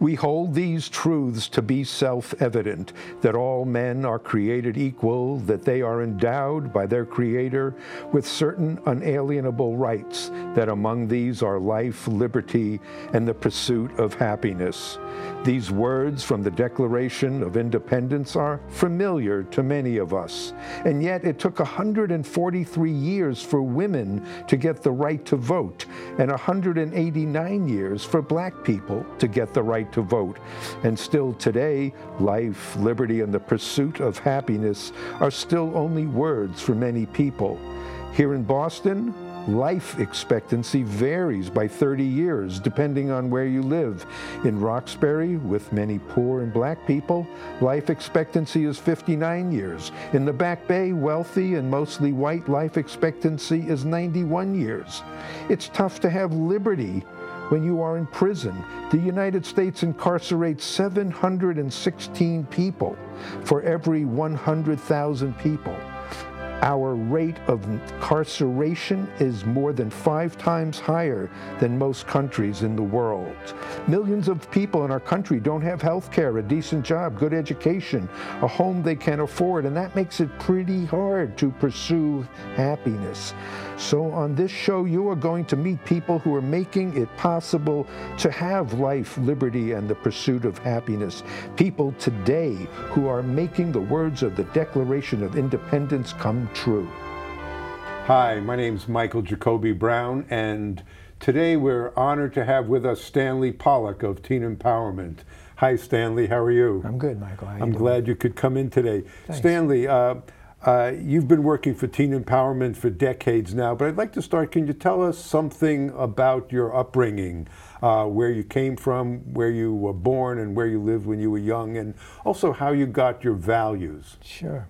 We hold these truths to be self evident that all men are created equal, that they are endowed by their Creator with certain unalienable rights, that among these are life, liberty, and the pursuit of happiness. These words from the Declaration of Independence are familiar to many of us, and yet it took 143 years for women to get the right to vote, and 189 years for black people to get the right to vote. And still today, life, liberty, and the pursuit of happiness are still only words for many people. Here in Boston, life expectancy varies by 30 years depending on where you live. In Roxbury, with many poor and black people, life expectancy is 59 years. In the Back Bay, wealthy and mostly white life expectancy is 91 years. It's tough to have liberty when you are in prison. The United States incarcerates 716 people for every 100,000 people. Our rate of incarceration is more than five times higher than most countries in the world. Millions of people in our country don't have health care, a decent job, good education, a home they can afford, and that makes it pretty hard to pursue happiness. So, on this show, you are going to meet people who are making it possible to have life, liberty, and the pursuit of happiness. People today who are making the words of the Declaration of Independence come true. Hi, my name is Michael Jacoby Brown, and today we're honored to have with us Stanley Pollock of Teen Empowerment. Hi, Stanley. How are you? I'm good, Michael. I'm you glad you could come in today. Thanks. Stanley, uh, uh, you've been working for Teen Empowerment for decades now, but I'd like to start. Can you tell us something about your upbringing, uh, where you came from, where you were born, and where you lived when you were young, and also how you got your values? Sure.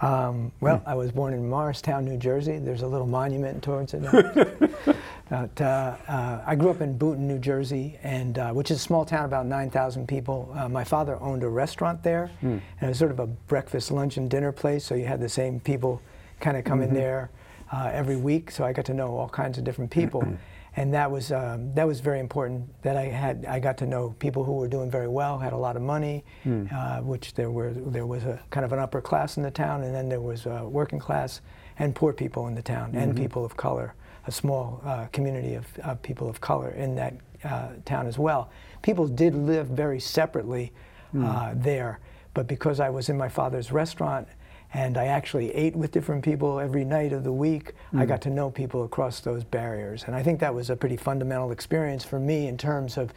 Um, well, I was born in Morristown, New Jersey. There's a little monument towards it. but, uh, uh, I grew up in Boonton, New Jersey, and uh, which is a small town, about 9,000 people. Uh, my father owned a restaurant there, and it was sort of a breakfast, lunch, and dinner place. So you had the same people kind of come in there uh, every week. So I got to know all kinds of different people. and that was um, that was very important. That I had I got to know people who were doing very well, had a lot of money, uh, which there were there was a kind of an upper class in the town, and then there was uh, working class and poor people in the town, and people of color, a small uh, community of, of people of color in that uh, town as well. People did live very separately uh, there, but because I was in my father's restaurant and I actually ate with different people every night of the week. I got to know people across those barriers, and I think that was a pretty fundamental experience for me in terms of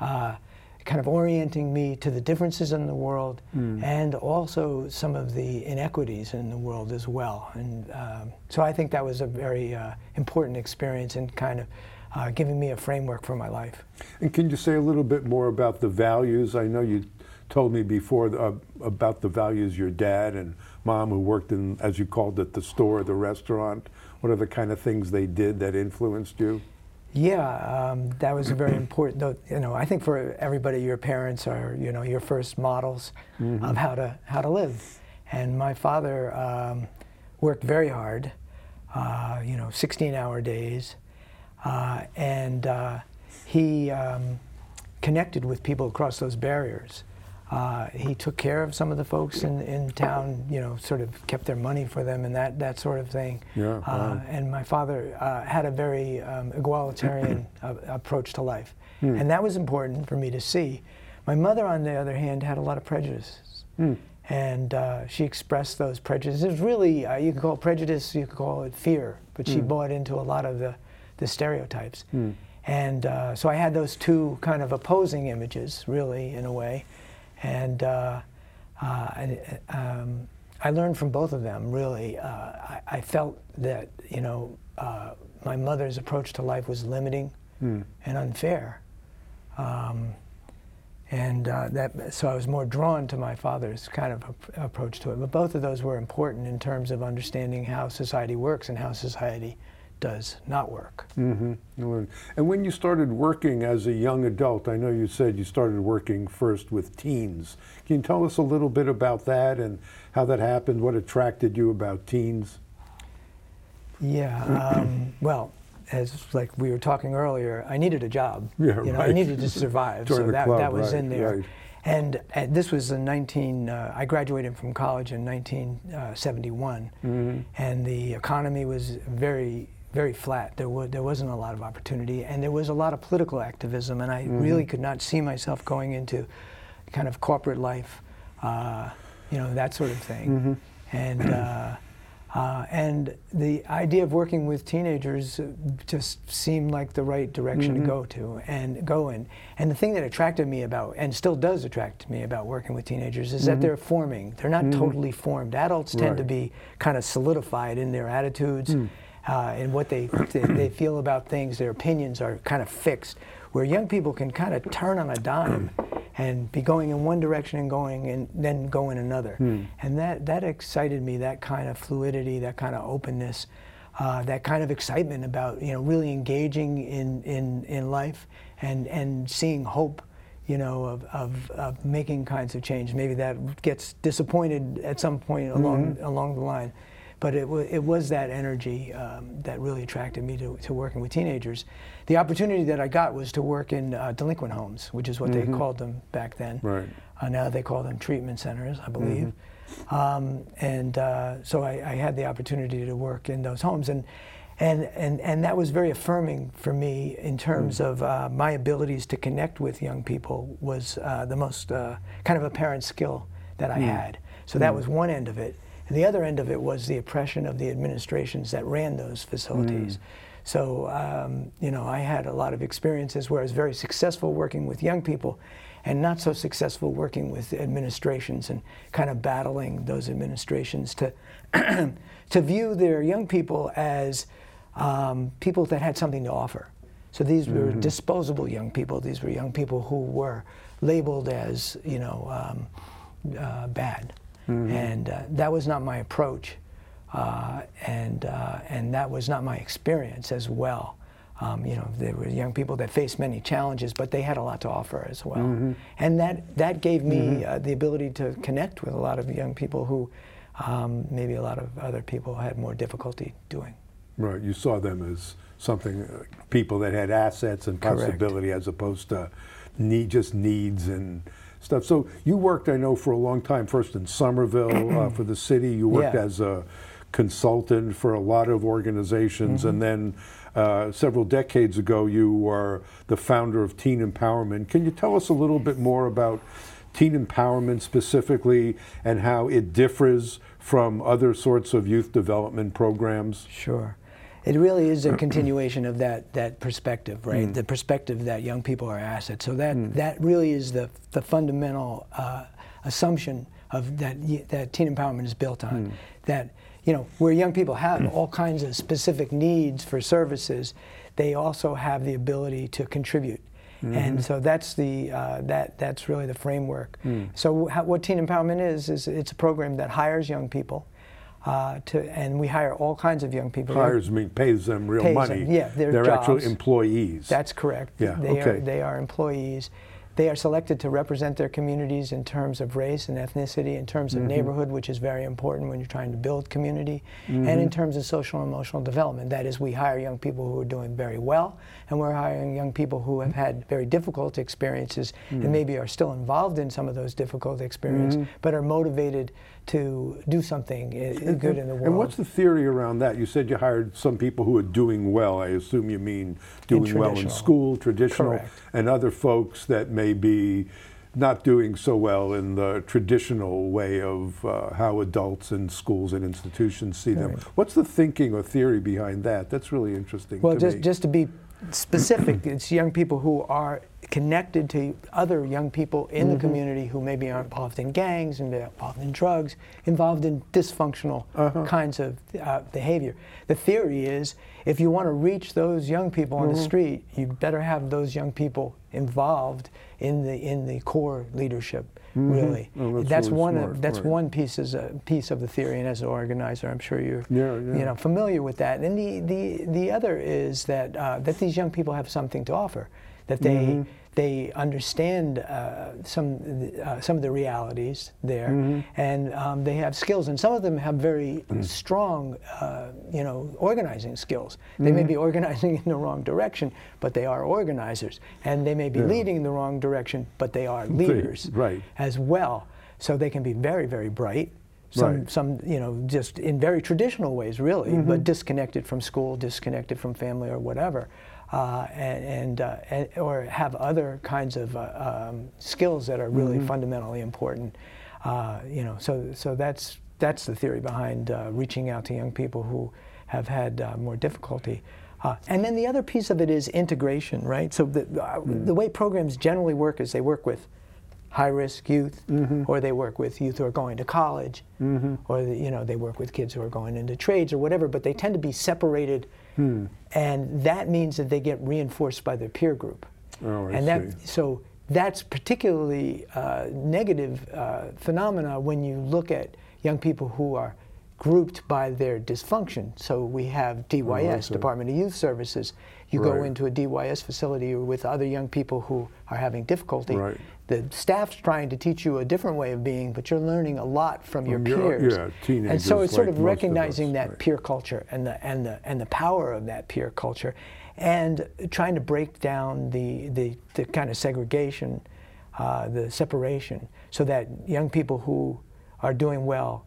uh, kind of orienting me to the differences in the world and also some of the inequities in the world as well. And um, so I think that was a very uh, important experience in kind of uh, giving me a framework for my life. And can you say a little bit more about the values? I know you told me before uh, about the values your dad and mom, who worked in, as you called it, the store, the restaurant. What are the kind of things they did that influenced you? Yeah, um, that was a very important. Though you know, I think for everybody, your parents are you know your first models of how to how to live. And my father um, worked very hard, uh, you know, 16-hour days, uh, and uh, he um, connected with people across those barriers. Uh, he took care of some of the folks in, in town, you know, sort of kept their money for them and that, that sort of thing. Yeah, Uh, wow. and my father uh, had a very um, egalitarian approach to life. And that was important for me to see. My mother, on the other hand, had a lot of prejudices. And uh, she expressed those prejudices. Really, uh, you could call it prejudice, you could call it fear, but she bought into a lot of the, the stereotypes. And uh, so I had those two kind of opposing images, really, in a way. And uh, uh, I, um, I learned from both of them, really. Uh, I, I felt that, you know, uh, my mother's approach to life was limiting and unfair. Um, and uh, that, so I was more drawn to my father's kind of ap- approach to it. But both of those were important in terms of understanding how society works and how society does not work. Mm-hmm. And when you started working as a young adult, I know you said you started working first with teens. Can you tell us a little bit about that and how that happened? What attracted you about teens? Yeah. Um, well, as like we were talking earlier, I needed a job. Yeah, you know, I needed to survive. So that, club, that was right, in there. right. And, and this was in 19, uh, I graduated from college in 1971, Mm-hmm. and the economy was very, very flat. There, wa- there wasn't a lot of opportunity, and there was a lot of political activism, and I Mm-hmm. really could not see myself going into kind of corporate life, uh, you know, that sort of thing. Mm-hmm. And, uh, uh, and the idea of working with teenagers just seemed like the right direction Mm-hmm. to go to and go in. And the thing that attracted me about, and still does attract me about working with teenagers, is that they're forming. They're not totally formed. Adults tend to Mm-hmm. Be kind of solidified in their attitudes uh, and what they, they, they feel about things. Their opinions are kind of fixed. Where young people can kind of turn on a dime and be going in one direction and going and then go in another. And that, that excited me, that kind of fluidity, that kind of openness, uh, that kind of excitement about, you know, really engaging in, in, in life and, and seeing hope, you know, of, of, of making kinds of change. Maybe that gets disappointed at some point along, along the line. But it, wa it was that energy um, that really attracted me to, to working with teenagers. The opportunity that I got was to work in uh, delinquent homes, which is what they called them back then. Right. Uh, now they call them treatment centers, I believe. Um, and uh, so I, I had the opportunity to work in those homes. And, and, and, and that was very affirming for me in terms of uh, my abilities to connect with young people was uh, the most uh, kind of apparent skill that I had. So that was one end of it. And the other end of it was the oppression of the administrations that ran those facilities. So, um, you know, I had a lot of experiences where I was very successful working with young people and not so successful working with administrations and kind of battling those administrations to, to view their young people as um, people that had something to offer. So these were disposable young people. These were young people who were labeled as, you know, um, uh, bad. And uh, that was not my approach. Uh, and, uh, and that was not my experience as well. Um, you know, there were young people that faced many challenges, but they had a lot to offer as well. And that, that gave me uh, the ability to connect with a lot of young people who um, maybe a lot of other people had more difficulty doing. Right. You saw them as something, uh, people that had assets and Correct. possibility as opposed to need, just needs and stuff. So you worked, I know, for a long time, first in Somerville uh, for the city. You worked Yeah. as a consultant for a lot of organizations. Mm-hmm. And then uh, several decades ago, you were the founder of Teen Empowerment. Can you tell us a little bit more about teen empowerment specifically and how it differs from other sorts of youth development programs? Sure. It really is a continuation of that, that perspective, right? Mm. The perspective that young people are assets. So that, mm. that really is the, the fundamental uh, assumption of that, that teen empowerment is built on. Mm. That, you know, where young people have all kinds of specific needs for services, they also have the ability to contribute. And mm-hmm. so that's the uh, that that's really the framework. So how, what Teen Empowerment is is it's a program that hires young people, uh, to and we hire all kinds of young people. hires me pays them real Pays money. them, yeah, their actual jobs. employees. That's correct. Yeah, They are okay. they are employees. They are selected to represent their communities in terms of race and ethnicity, in terms of Mm-hmm. neighborhood, which is very important when you're trying to build community, and Mm-hmm. in terms of social and emotional development. That is, we hire young people who are doing very well, and we're hiring young people who have had very difficult experiences Mm. and maybe are still involved in some of those difficult experiences, Mm-hmm. but are motivated to do something good in the world. and what's the theory around that? You said you hired some people who are doing well. I assume you mean doing well in school, traditional, Correct. and other folks that may be not doing so well in the traditional way of uh, how adults and schools and institutions see them. Right. What's the thinking or theory behind that? That's really interesting. Well, to just me. just to be specific, it's young people who are connected to other young people in Mm-hmm. the community who maybe are involved in gangs, and involved in drugs, involved in dysfunctional Uh-huh. kinds of uh, behavior. The theory is, if you want to reach those young people on the Mm-hmm. street, you better have those young people involved in the in the core leadership. Really, Oh, that's really one smart, of, that's right. one piece is a piece of the theory, and as an organizer, I'm sure you're Yeah, yeah. you know familiar with that. And the, the, the other is that, uh, that these young people have something to offer, that they, they understand uh, some uh, some of the realities there, mm-hmm. and um, they have skills. And some of them have very mm. strong, uh, you know, organizing skills. They mm-hmm. may be organizing in the wrong direction, but they are organizers, and they may be yeah. leading in the wrong direction, but they are leaders right. as well. So they can be very, very bright. Some, right. some, you know, just in very traditional ways, really, mm-hmm. but disconnected from school, disconnected from family, or whatever uh, and, and, uh, and, or have other kinds of uh, um, skills that are really mm-hmm. fundamentally important. Uh, you know, so so that's that's the theory behind uh, reaching out to young people who have had uh, more difficulty. and then the other piece of it is integration, right? So the, mm. the way programs generally work is they work with high-risk youth, mm-hmm. or they work with youth who are going to college, mm-hmm. or the, you know they work with kids who are going into trades or whatever. But they tend to be separated Hmm. And that means that they get reinforced by their peer group. Oh, I and that, see. so that's particularly uh, negative uh, phenomena when you look at young people who are grouped by their dysfunction. So we have DYS, oh, Department of Youth Services. You right. go into a DYS facility with other young people who are having difficulty. Right the staff's trying to teach you a different way of being, but you're learning a lot from your peers. Yeah, teenagers. And so it's sort like of recognizing of that right. peer culture and the and the and the power of that peer culture, and trying to break down the the, the kind of segregation, uh, the separation, so that young people who are doing well,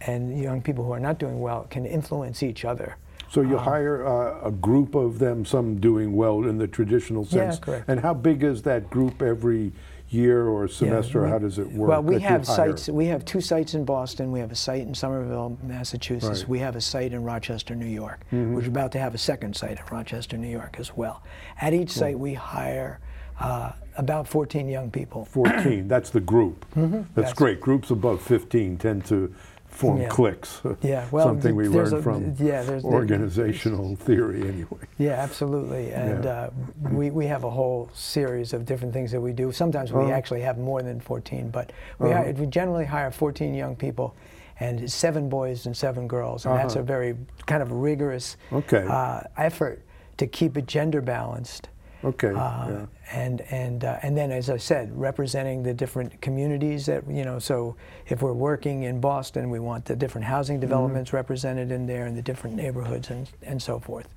and young people who are not doing well can influence each other. So you um, hire uh, a group of them, some doing well in the traditional sense. Yeah, correct. And how big is that group every year or semester? Yeah, we, how does it work? Well, we have sites. We have two sites in Boston. We have a site in Somerville, Massachusetts. Right. We have a site in Rochester, New York. Mm-hmm. We're about to have a second site in Rochester, New York, as well. At each site, we hire. Uh, about 14 young people. 14, that's the group. Mm-hmm. That's, that's, great. Groups above 15 tend to form yeah. cliques. Yeah, well, something we learned a, from yeah, organizational theory anyway. Yeah, absolutely. And yeah. Uh, we, we have a whole series of different things that we do. Sometimes we uh-huh. actually have more than 14, but we, uh-huh. hire, we generally hire 14 young people and seven boys and seven girls. And uh-huh. that's a very kind of rigorous okay. uh, effort to keep it gender balanced. Okay. Uh, yeah. And and uh, and then, as I said, representing the different communities that you know. So if we're working in Boston, we want the different housing mm-hmm. developments mm-hmm. represented in there, and the different neighborhoods and and so forth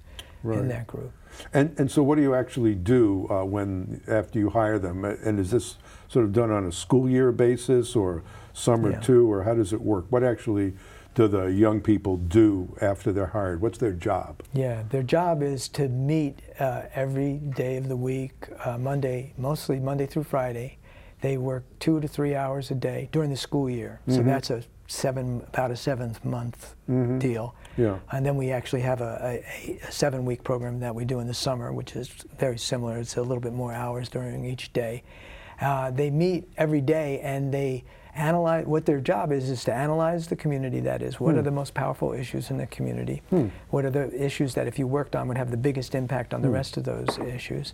right. in that group. And and so, what do you actually do uh, when after you hire them? And is this sort of done on a school year basis, or summer yeah. too, or how does it work? What actually do the young people do after they're hired? What's their job? Yeah, their job is to meet uh, every day of the week, uh, Monday, mostly Monday through Friday. They work two to three hours a day during the school year. Mm-hmm. So that's a seven, about a seventh month mm-hmm. deal. Yeah. And then we actually have a, a, a seven week program that we do in the summer, which is very similar. It's a little bit more hours during each day. Uh, they meet every day and they analyze what their job is is to analyze the community that is what hmm. are the most powerful issues in the community hmm. what are the issues that if you worked on would have the biggest impact on the hmm. rest of those issues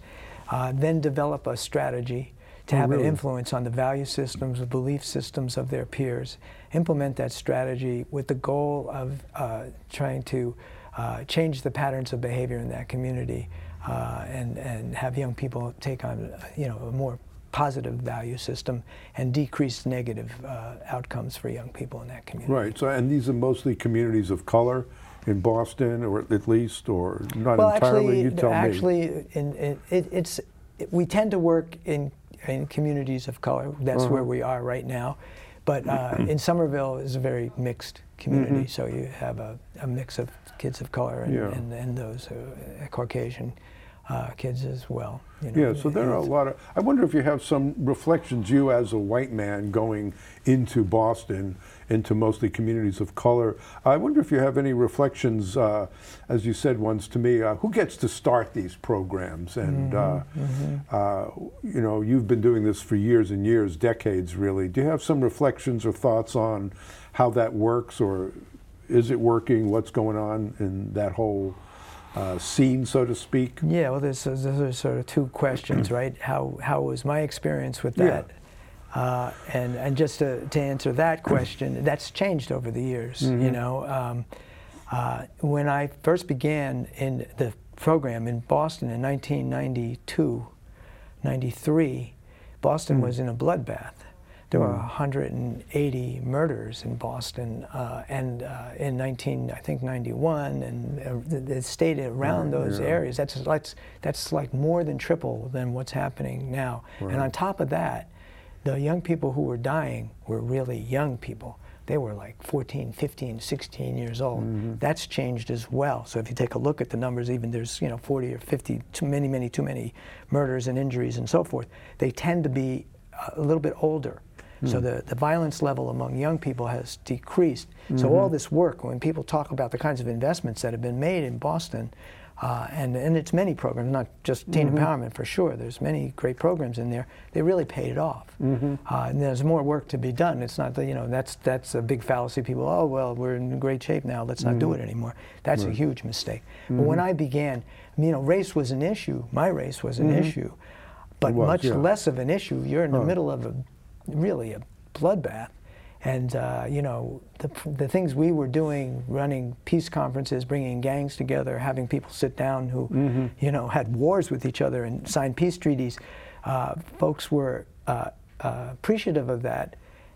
uh, then develop a strategy to oh, have really? an influence on the value systems the belief systems of their peers implement that strategy with the goal of uh, trying to uh, change the patterns of behavior in that community uh, and, and have young people take on you know a more positive value system and decrease negative uh, outcomes for young people in that community. Right. So, and these are mostly communities of color in Boston, or at least, or not well, entirely. Actually, you tell actually, me. Actually, it, it's it, we tend to work in in communities of color. That's uh-huh. where we are right now. But uh, in Somerville is a very mixed community, mm-hmm. so you have a, a, mix of kids of color and, yeah. and, and, those uh, Caucasian uh, kids as well. You know, yeah, so there are a lot of. I wonder if you have some reflections, you as a white man going into Boston, into mostly communities of color. I wonder if you have any reflections, uh, as you said once to me, uh, who gets to start these programs? And, mm-hmm, mm-hmm. Uh, you know, you've been doing this for years and years, decades really. Do you have some reflections or thoughts on how that works, or is it working? What's going on in that whole uh, scene, so to speak? Yeah, well, there's, there's sort of two questions, right? How, how was my experience with that? Yeah. Uh, and, and just to, to answer that question, that's changed over the years. Mm-hmm. You know, um, uh, when I first began in the program in Boston in 1992, 93, Boston was in a bloodbath. There were 180 murders in Boston, uh, and uh, in 19, I think 91, and uh, the, the state around Right, those yeah. areas. That's like that's like more than triple than what's happening now. And on top of that, the young people who were dying were really young people. They were like 14, 15, 16 years old. Mm-hmm. That's changed as well. So if you take a look at the numbers, even there's you know 40 or 50, too many, many, too many murders and injuries and so forth. They tend to be a little bit older. So hmm. the, the violence level among young people has decreased. So mm-hmm. all this work, when people talk about the kinds of investments that have been made in Boston, uh, and, and it's many programs, not just teen mm-hmm. empowerment for sure. There's many great programs in there. They really paid it off. Mm-hmm. Uh, and there's more work to be done. It's not that you know that's that's a big fallacy. People, oh well, we're in great shape now. Let's not do it anymore. That's a huge mistake. But when I began, you know, race was an issue. My race was an issue, but was, much yeah. less of an issue. You're in the middle of a really a bloodbath. And uh, you know the, the things we were doing, running peace conferences, bringing gangs together, having people sit down who, Mm-hmm. you know, had wars with each other and signed peace treaties. Uh, folks were uh, uh, appreciative of that,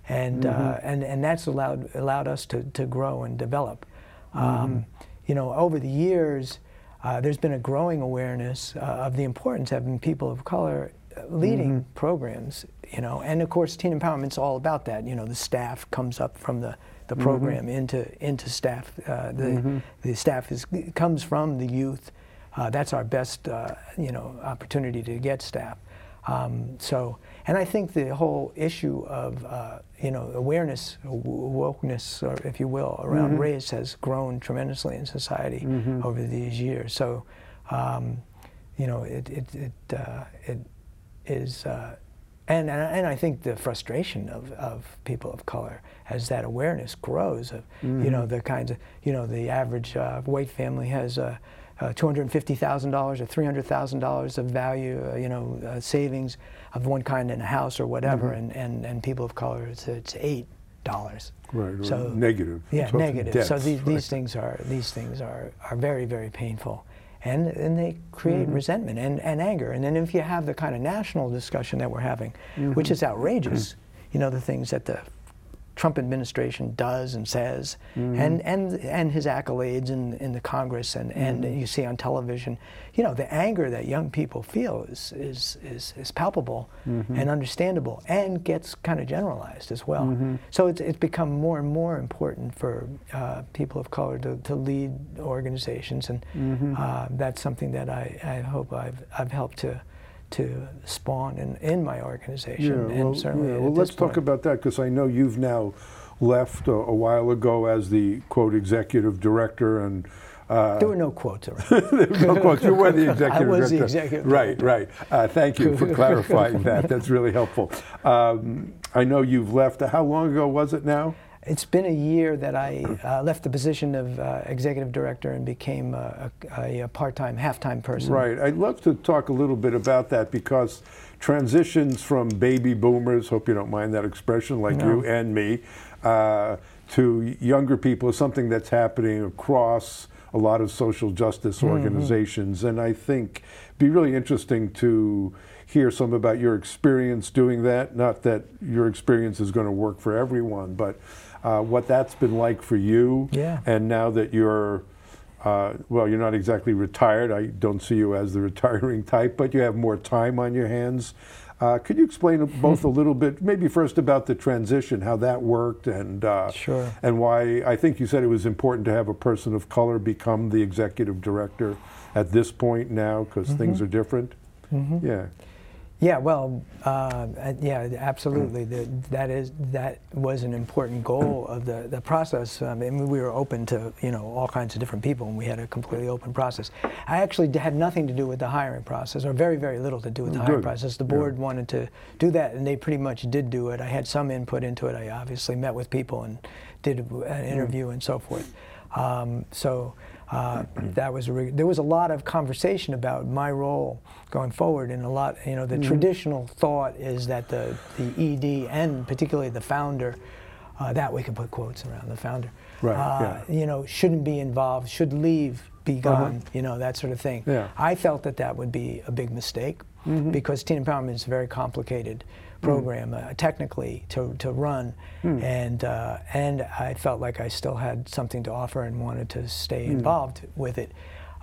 and uh, Mm-hmm. and and that's allowed allowed us to, to grow and develop. Mm-hmm. Um, you know, over the years, uh, there's been a growing awareness uh, of the importance of having people of color leading Mm-hmm. programs. You know, and of course, teen empowerment's all about that. You know, the staff comes up from the, the Mm-hmm. program into into staff. Uh, the the staff is comes from the youth. Uh, that's our best uh, you know opportunity to get staff. Um, so, and I think the whole issue of uh, you know awareness, wokeness, or if you will, around race has grown tremendously in society over these years. So, um, you know, it it it, uh, it is. Uh, and, and, I think the frustration of, of people of color as that awareness grows of, you know, the kinds of, you know, the average uh, white family has uh, uh, $250,000 or $300,000 of value, uh, you know, uh, savings of one kind in a house or whatever, and, and, and people of color, it's, it's $8. Right, or So, negative. Yeah, negative. so these, right. these things are these things are, are very very painful, and and they create Mm-hmm. resentment and, and anger. And then if you have the kind of national discussion that we're having, which Mm-hmm. is outrageous, you know the things that the Trump administration does and says, Mm-hmm. and, and and his accolades in, in the Congress and, and Mm-hmm. you see on television, you know the anger that young people feel is is is, is palpable Mm-hmm. and understandable and gets kind of generalized as well. Mm-hmm. So it's it's become more and more important for uh, people of color to, to lead organizations, and Mm-hmm. uh, that's something that I, I hope I've I've helped to to spawn in, in my organization, and well, certainly yeah, well let's talk about that because I know you've now left a, a while ago as the quote executive director and. Uh, There were no quotes around. no quotes. You were the executive was the director. executive Right, right. Uh, thank you for clarifying that. That's really helpful. Um, I know you've left. How long ago was it now? It's been a year that I uh, left the position of uh, executive director and became a, a, a part-time, half-time person. Right. I'd love to talk a little bit about that because transitions from baby boomers, hope you don't mind that expression, like No. you and me, uh, to younger people is something that's happening across a lot of social justice Mm-hmm. organizations. And I think it'd be really interesting to hear some about your experience doing that. Not that your experience is going to work for everyone, but uh, what that's been like for you. Yeah. And now that you're uh, well, you're not exactly retired. I don't see you as the retiring type, but you have more time on your hands. Uh, could you explain both a little bit, maybe first about the transition, how that worked, and uh, Sure. and why I think you said it was important to have a person of color become the executive director at this point now because things are different. Yeah. Yeah, well, uh, yeah, absolutely. The, that is that was an important goal of the, the process. I mean, we were open to you know all kinds of different people, and we had a completely open process. I actually had nothing to do with the hiring process, or very very little to do with the hiring process. The Yeah. board wanted to do that, and they pretty much did do it. I had some input into it. I obviously met with people and did an interview and so forth. Um, so. Uh, that was there was a lot of conversation about my role going forward, and a lot you know the Mm-hmm. traditional thought is that the the ED and particularly the founder, uh, that we can put quotes around the founder, Right, uh, yeah. Uh-huh. you know, shouldn't be involved, should leave, be gone, you know, that sort of thing. Yeah. I felt that that would be a big mistake. because teen empowerment is very complicated program uh, technically to, to run, and uh, and I felt like I still had something to offer and wanted to stay involved with it.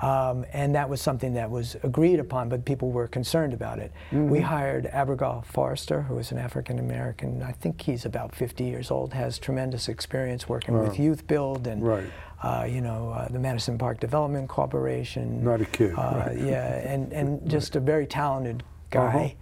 Um, and that was something that was agreed upon, but people were concerned about it. We hired Abrigal Forrester, who is an African American. I think he's about 50 years old, has tremendous experience working with Youth Build and Right. uh, you know uh, the Madison Park Development Corporation. Not a kid, Uh, right. Yeah, and, and just a very talented guy.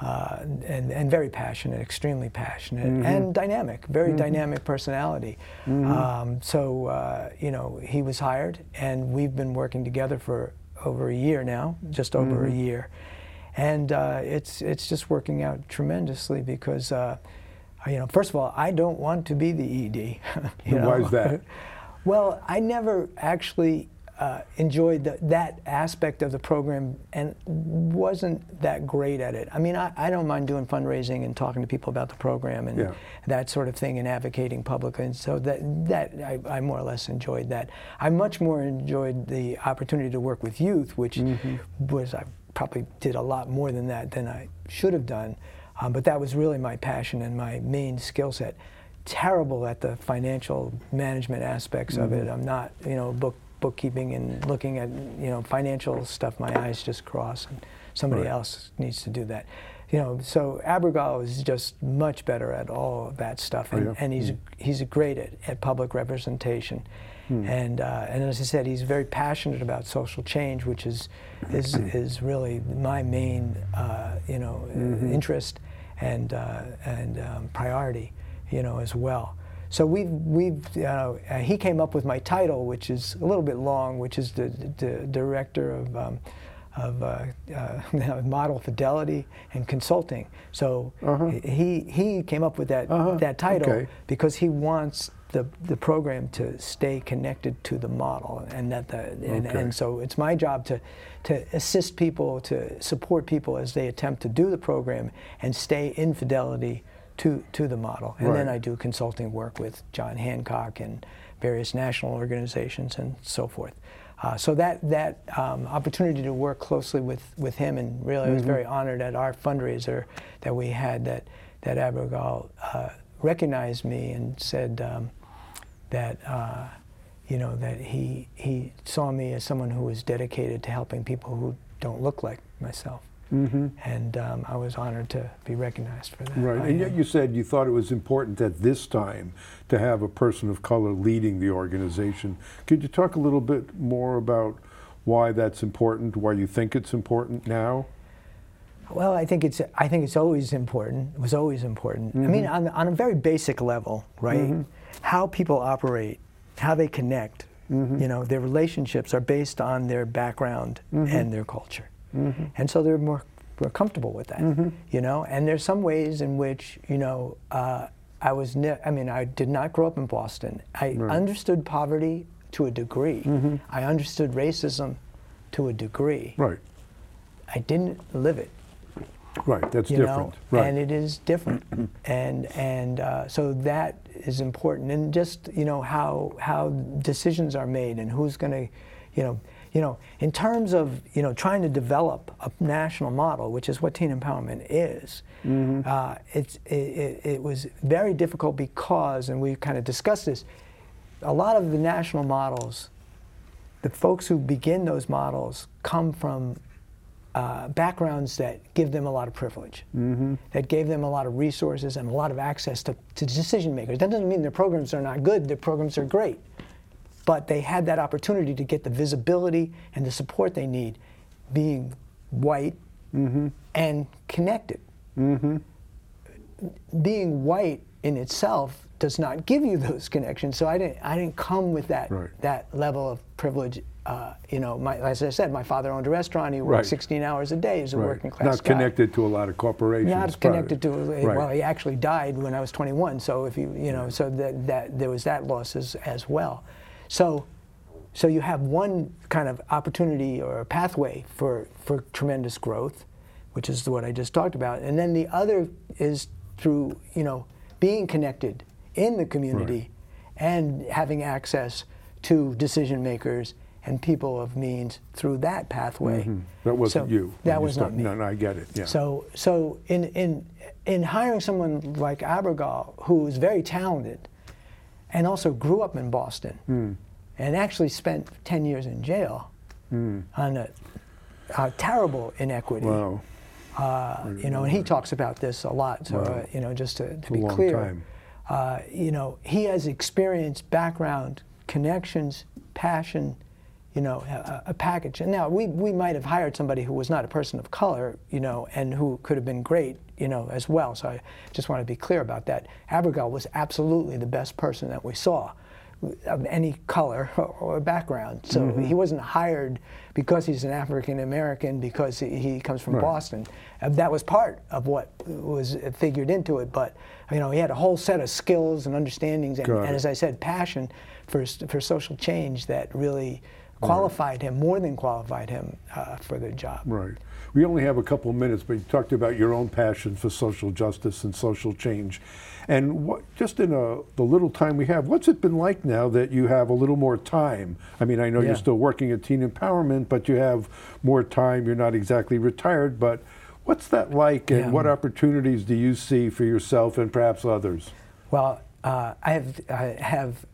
Uh and, and very passionate, extremely passionate, Mm-hmm. and dynamic, very dynamic personality. Um, so, uh, you know, he was hired, and we've been working together for over a year now, just over Mm-hmm. a year. And uh, it's, it's just working out tremendously because, uh, you know, first of all, I don't want to be the ED. Why know? is that? Well, I never actually uh, enjoyed the, that aspect of the program and wasn't that great at it. I mean, I, I don't mind doing fundraising and talking to people about the program and Yeah. that sort of thing and advocating publicly. And so that, that I, I more or less enjoyed that. I much more enjoyed the opportunity to work with youth, which was, I probably did a lot more than that than I should have done. Um, but that was really my passion and my main skill set terrible at the financial management aspects of it. I'm not, you know, book bookkeeping and looking at, you know, financial stuff. My eyes just cross, and somebody Right. else needs to do that. You know, so Abrigal is just much better at all of that stuff, and, yeah? and he's he's great at, at public representation. And, uh, and as I said, he's very passionate about social change, which is, is, is really my main, uh, you know, interest and, uh, and um, priority, you know, as well. So we've, we've uh, he came up with my title, which is a little bit long, which is the, the director of, um, of uh, uh, model fidelity and consulting. So he, he came up with that, Uh-huh, that title okay. because he wants the, the program to stay connected to the model and that the and, Okay. and so it's my job to to assist people to support people as they attempt to do the program and stay in fidelity to to the model. And then I do consulting work with John Hancock and various national organizations and so forth. Uh, so that that um, opportunity to work closely with, with him and really I was very honored at our fundraiser that we had that that Abrigal uh, recognized me and said um, that uh, you know that he he saw me as someone who was dedicated to helping people who don't look like myself, Mm-hmm. and um, I was honored to be recognized for that. Right, and yet you said you thought it was important at this time to have a person of color leading the organization. Could you talk a little bit more about why that's important, why you think it's important now? Well, I think it's I think it's always important. It was always important. I mean, on, on a very basic level, right? How people operate, how they connect, you know, their relationships are based on their background and their culture, and so they're more, more comfortable with that, you know. And there's some ways in which you know uh, I was. Ne- I mean, I did not grow up in Boston. I understood poverty to a degree. I understood racism to a degree. Right, I didn't live it right, that's you different. know, right. and it is different, and and uh, so that is important, and just you know how how decisions are made and who's going to, you know, you know, in terms of you know trying to develop a national model, which is what teen empowerment is. Mm-hmm. Uh, it's it, it, it was very difficult because, and we kind of discussed this, a lot of the national models the folks who begin those models come from uh, backgrounds that give them a lot of privilege, that gave them a lot of resources and a lot of access to, to decision makers. That doesn't mean their programs are not good, their programs are great. But they had that opportunity to get the visibility and the support they need being white and connected. Being white in itself does not give you those connections. So I didn't, I didn't come with that, Right. that level of privilege. Uh, you know, my, as I said, my father owned a restaurant. He worked Right. 16 hours a day as a right. working class Not guy. connected to a lot of corporations. Not connected to. Well, he actually died when I was 21. So if you, you know, so that, that there was that loss as, as well. So, so you have one kind of opportunity or a pathway for for tremendous growth, which is what I just talked about, and then the other is through you know being connected in the community and having access to decision makers and people of means through that pathway. Mm-hmm. That wasn't So you. That was not me. No, no, I get it. Yeah. So, so in, in, in hiring someone like Abrigal, who is very talented and also grew up in Boston Hmm. and actually spent 10 years in jail Hmm. on a, a terrible inequity. wow. Uh, you know, and he talks about this a lot. So, Wow. uh, you know, just to, to be clear. Uh, you know, he has experience, background, connections, passion, you know, a, a package. And now we, we might have hired somebody who was not a person of color, you know, and who could have been great, you know, as well. So I just want to be clear about that. Abrigal was absolutely the best person that we saw of any color or background. So Mm-hmm. he wasn't hired because he's an African American, because he, he comes from Right. Boston. Uh, That was part of what was figured into it. But you know, he had a whole set of skills and understandings, and, and as I said, passion for for social change that really qualified him more than qualified him uh, for the job. Right. We only have a couple of minutes, but you talked about your own passion for social justice and social change. And what, just in a, the little time we have, what's it been like now that you have a little more time? I mean, I know Yeah. you're still working at Teen Empowerment, but you have more time. You're not exactly retired, but what's that like, and Yeah. what opportunities do you see for yourself and perhaps others? Well, uh, I have I have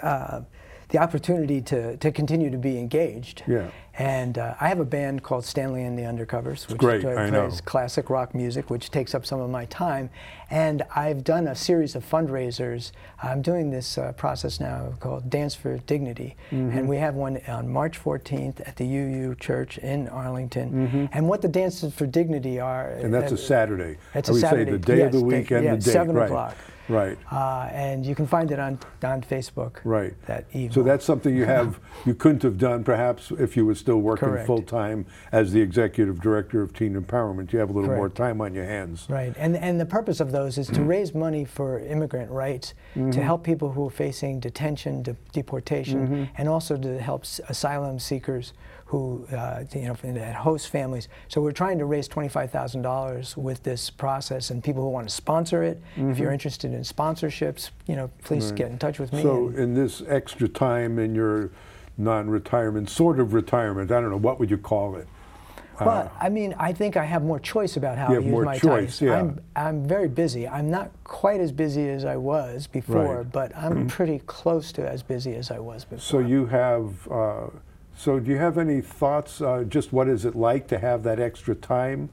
uh, the opportunity to, to continue to be engaged. Yeah. And uh, I have a band called Stanley and the Undercovers, which plays classic rock music, which takes up some of my time. And I've done a series of fundraisers. I'm doing this uh, process now called Dance for Dignity, Mm-hmm. and we have one on March 14th at the UU Church in Arlington. And what the Dances for Dignity are, Mm-hmm. And that's uh, a Saturday. It's I a would Saturday. say the day of the yes, week and yeah, the date. seven right. o'clock. Right. Uh, and you can find it on, on Facebook. Right. That evening. So that's something you have you couldn't have done perhaps if you were still working Correct. full time as the executive director of Teen Empowerment. You have a little more time on your hands. Right, and and the purpose of those is to raise money for immigrant rights, to mm-hmm. help people who are facing detention, de- deportation, mm-hmm. and also to help s- asylum seekers who uh, you know that host families. So we're trying to raise twenty-five thousand dollars with this process, and people who want to sponsor it. If you're mm-hmm. interested in sponsorships, you know, please get in touch with me. So in this extra time in your non-retirement, sort of retirement, I don't know what would you call it. Well, I mean, I think I have more choice about how You I have use more my choice, time. yeah. I'm, I'm very busy. I'm not quite as busy as I was before, Right. but I'm pretty close to as busy as I was before. So you have. Uh, so do you have any thoughts? Uh, just what is it like to have that extra time?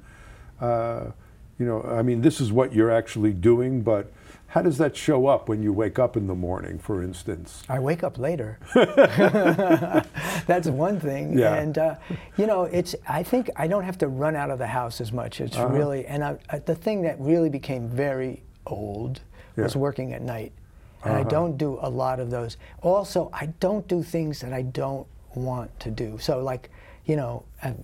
Uh, you know, I mean, this is what you're actually doing, but how does that show up when you wake up in the morning, for instance? I wake up later. That's one thing. Yeah. And, uh, you know, it's, I think I don't have to run out of the house as much. It's Uh-huh. really, and I, I, the thing that really became very old was working at night. And I Uh-huh. don't do a lot of those. Also, I don't do things that I don't want to do. So, like, you know, I,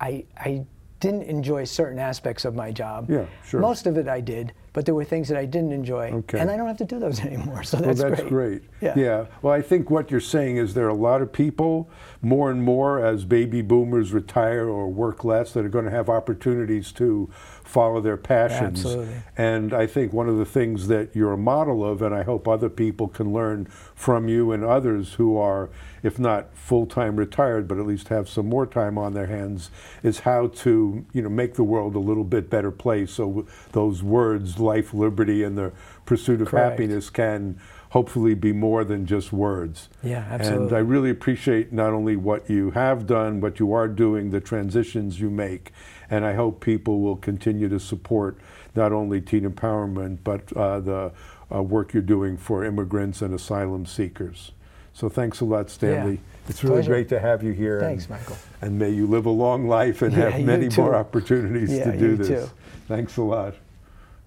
I, I didn't enjoy certain aspects of my job. Yeah, sure. Most of it I did, but there were things that I didn't enjoy. Okay. And I don't have to do those anymore. So Well, that's, that's great. Yeah. Well, I think what you're saying is there are a lot of people, more and more as baby boomers retire or work less, that are going to have opportunities to follow their passions. Absolutely. And I think one of the things that you're a model of, and I hope other people can learn from you and others who are, if not full-time retired, but at least have some more time on their hands, is how to, you know, make the world a little bit better place. So those words, life, liberty, and the pursuit of Correct. happiness can hopefully be more than just words. Yeah, absolutely. And. I really appreciate not only what you have done, what you are doing, the transitions you make. And I hope people will continue to support not only teen empowerment, but uh, the uh, work you're doing for immigrants and asylum seekers. So thanks a lot, Stanley. It's really Pleasure. great to have you here. Thanks, and, Michael. And may you live a long life and Yeah, have many more opportunities Yeah, to do you this. too. Thanks a lot.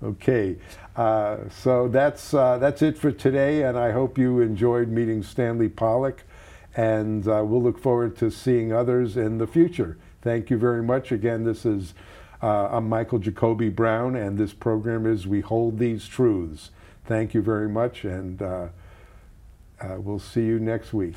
Okay, uh, so that's uh, that's it for today, and I hope you enjoyed meeting Stanley Pollock, and uh, we'll look forward to seeing others in the future. Thank you very much. Again, this is uh, I'm Michael Jacoby Brown, and this program is We Hold These Truths. Thank you very much, and uh, uh, we'll see you next week.